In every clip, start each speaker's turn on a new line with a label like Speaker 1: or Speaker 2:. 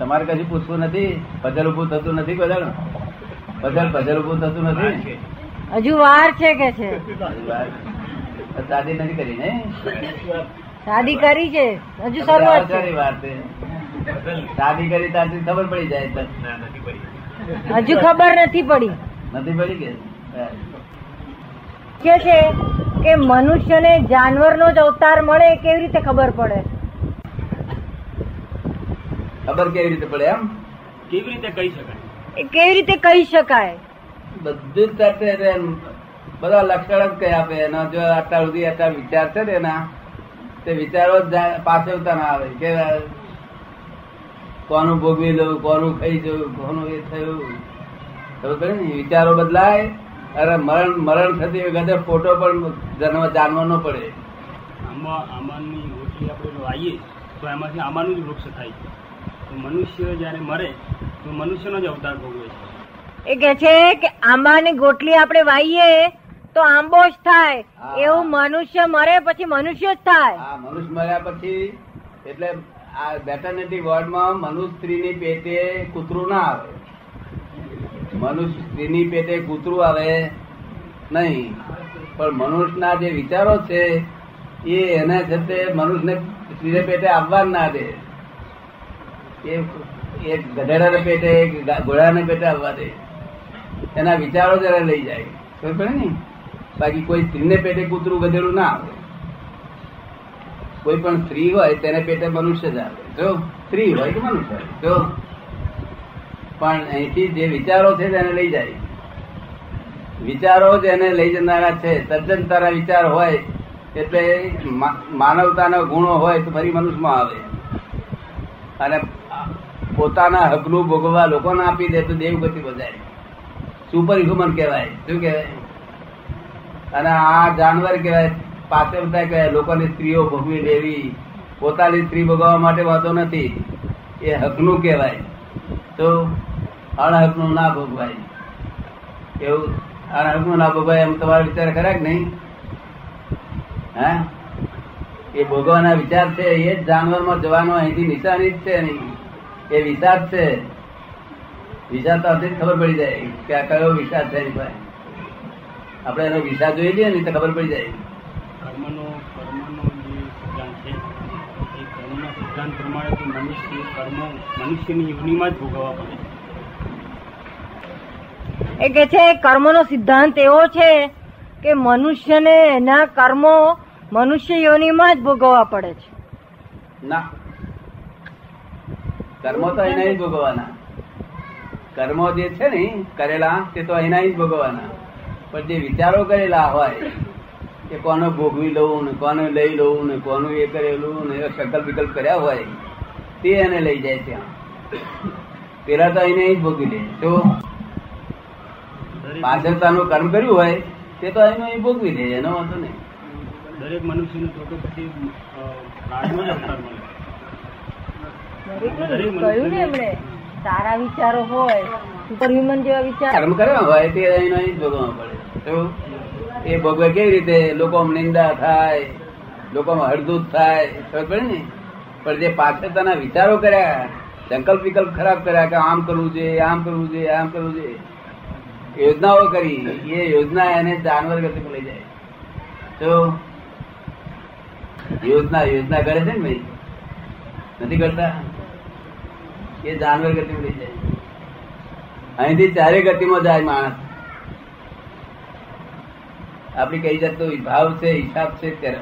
Speaker 1: તમારે કશું પૂછવું નથી? પધલ ઉભું થતું નથી પઝલ પધલ પધલ ઉભું થતું નથી?
Speaker 2: હજુ વાર છે કે છે?
Speaker 1: શાદી નથી કરી ને
Speaker 2: શાદી કરી છે. હજુ શરૂઆત છે.
Speaker 1: વાત છે. શાદી કરી ત્યારથી ખબર પડી જાય
Speaker 2: હજુ ખબર નથી પડી.
Speaker 1: નથી પડી. કે?
Speaker 2: છે કે મનુષ્યને જાનવરનો જ અવતાર મળે કેવી રીતે ખબર પડે?
Speaker 1: ખબર કેવી રીતે પડે એમ?
Speaker 3: કેવી રીતે કહી શકાય?
Speaker 2: કેવી રીતે કહી શકાય?
Speaker 1: બધું જ બધા લક્ષણ જ કઈ આપે. એના જો આટલા સુધી આટલા વિચાર છે ને એના તે વિચારો જ પાસે ના આવે. કે કોનું ભોગવી લઉં કોનું ખાઈ જવું કોનું એ થયું. ખબર પડે ને? વિચારો બદલાય. અરે મરણ મરણ થતી વખતે ફોટો પણ જન્મ જાણવો ન પડે.
Speaker 3: આમાં આમાંની ઓછી આપણે આવીએ તો એમાંથી આમાંનું જ વૃક્ષ થાય છે. તો મનુષ્ય જ્યારે મરે તો મનુષ્યનો જ અવતાર ભોગવે છે.
Speaker 2: એ કે છે કે આંબાની ગોટલી આપણે વાઈએ તો આંબો જ થાય. એવું મનુષ્ય મરે પછી મનુષ્ય જ થાય.
Speaker 1: મનુષ્ય મર્યા પછી એટલે આ વેટરનિટી વોર્ડમાં મનુષ્ય સ્ત્રીની પેટે કૂતરું ના આવે. મનુષ્ય સ્ત્રીની પેટે કૂતરું આવે નહીં. પણ મનુષ્યના જે વિચારો છે એ એના છતે મનુષ્યને સ્ત્રીને પેટે આવવા ના દે. એ એક ગધેડાને પેટે, એક ઘોડાને પેટે આવવા દે. એના વિચારો જ એને લઈ જાય. ખબર પડે ને? બાકી કોઈ સ્ત્રીને પેટે કૂતરું ગધેડું ના આવે. કોઈ પણ સ્ત્રી હોય, તેને પેટે મનુષ્ય જ આવે. જો, સ્ત્રી હોય કે મનુષ્ય જો. પણ અહીંથી જે વિચારો છે તેને લઈ જાય. વિચારો જ એને લઈ જનારા છે. તદ્દન તારા વિચાર હોય, એટલે માનવતાના ગુણો હોય તો ફરી મનુષ્યમાં આવે. અને પોતાના હકનું ભોગવવા લોકોને આપી દે તો દેવગતિ બધાય. સુપર હ્યુમન કહેવાય. શું કહેવાય? અને આ જાનવર કહેવાય, પાસે બધા કહેવાય, લોકોની સ્ત્રીઓ ભોગવી લેવી પોતાની સ્ત્રી ભોગવવા માટે વાંધો નથી. એ હકનું કહેવાય. તો અણહકનું ના ભોગવાય. એવું અણહકનું ના ભોગવાય એમ તમારો વિચાર ખરા કે નહીં? હે? એ ભોગવાના વિચાર છે એ જ જાનવરમાં જવાનો અહીંથી નિશાની જ છે એ વિચાર છે. વિચાર તો અહીંથી ખબર પડી જાય કે આ કયો વિચાર છે એની પાસે. આપણે એનો વિચાર જોઈ લઈએ ને તો ખબર પડી જાય.
Speaker 3: કર્મનો કર્મનો જે સિદ્ધાંત છે એ કર્મના સિદ્ધાંત પ્રમાણે તો મનુષ્ય કર્મો મનુષ્યની યોનિમાં જ ભોગવવા પડે
Speaker 2: એ કે છે કર્મનો સિદ્ધાંત એવો છે કે મનુષ્યને એના કર્મો મનુષ્ય યોનિમાં જ ભોગવવા પડે છે.
Speaker 1: ના. કર્મો તો એના જ ભોગવવાના. કર્મો જે છે ને, કરેલા, તે તો એના જ ભોગવવાના. પણ જે વિચારો કરેલા હોય, કે કોનો ભોગવી લઉં ને, કોને લઈ લઉં ને, કોનું એ કરેલું ને સંકલ્પ વિકલ્પ કર્યા હોય, તે એને લઈ જાય ત્યાં પેલા તો એને જ ભોગવી લે. તો પાછળતાનું કર્મ કર્યું હોય, તે તો એનું અહીં ભોગવી દે એનો વાંધો નહીં.
Speaker 3: દરેક મનુષ્યને તો તો પછી પ્રાણનો જ અવતાર મળે.
Speaker 2: સારા વિચારો હોય સુપર હ્યુમન જેવા વિચાર.
Speaker 1: કર્મ કર્યા હોય તે એનો ભોગવવા પડે. તો એ ભોગવે કેવી રીતે લોકો નિંદા થાય લોકોમાં હળદૂત થાય ખબર પડે ને? પણ જે પાછળતાના વિચારો કર્યા સંકલ્પ વિકલ્પ ખરાબ કર્યા કે આમ કરવું જોઈએ આમ કરવું જોઈએ આમ કરવું જોઈએ યોજનાઓ કરી એ યોજના એને જાનવર ગતિ લઈ જાય. તો યોજના યોજના કરે છે ને ભાઈ? નથી કરતા? એ જાનવર ગતિ લઈ જાય. અહીંથી ચારે ગતિમાં જાય માણસ. આપડી કઈ જાતનો ભાવ છે હિસાબ છે ત્યારે.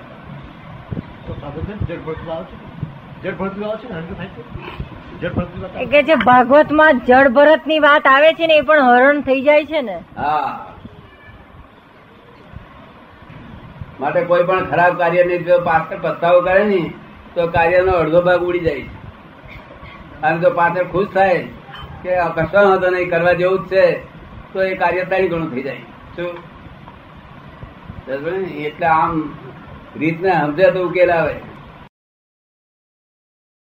Speaker 2: કે છે ભાગવતમાં જળ ભરતની? વાત આવે છે ને એ પણ હરણ થઈ જાય છે ને?
Speaker 1: હા. માટે કોઈ પણ ખરાબ કાર્યની જો પાછળ પસ્તાવો કરે ને, તો કાર્યનો અડધો ભાગ ઉડી જાય. અને જો પાછળ ખુશ થાય કે કશો હતો નહીં, કરવા જેવું જ છે, તો એ કાર્ય ત્રણ ગણું થઈ જાય. શું? એટલે આમ રીતને સમજે તો ઉકેલ આવે.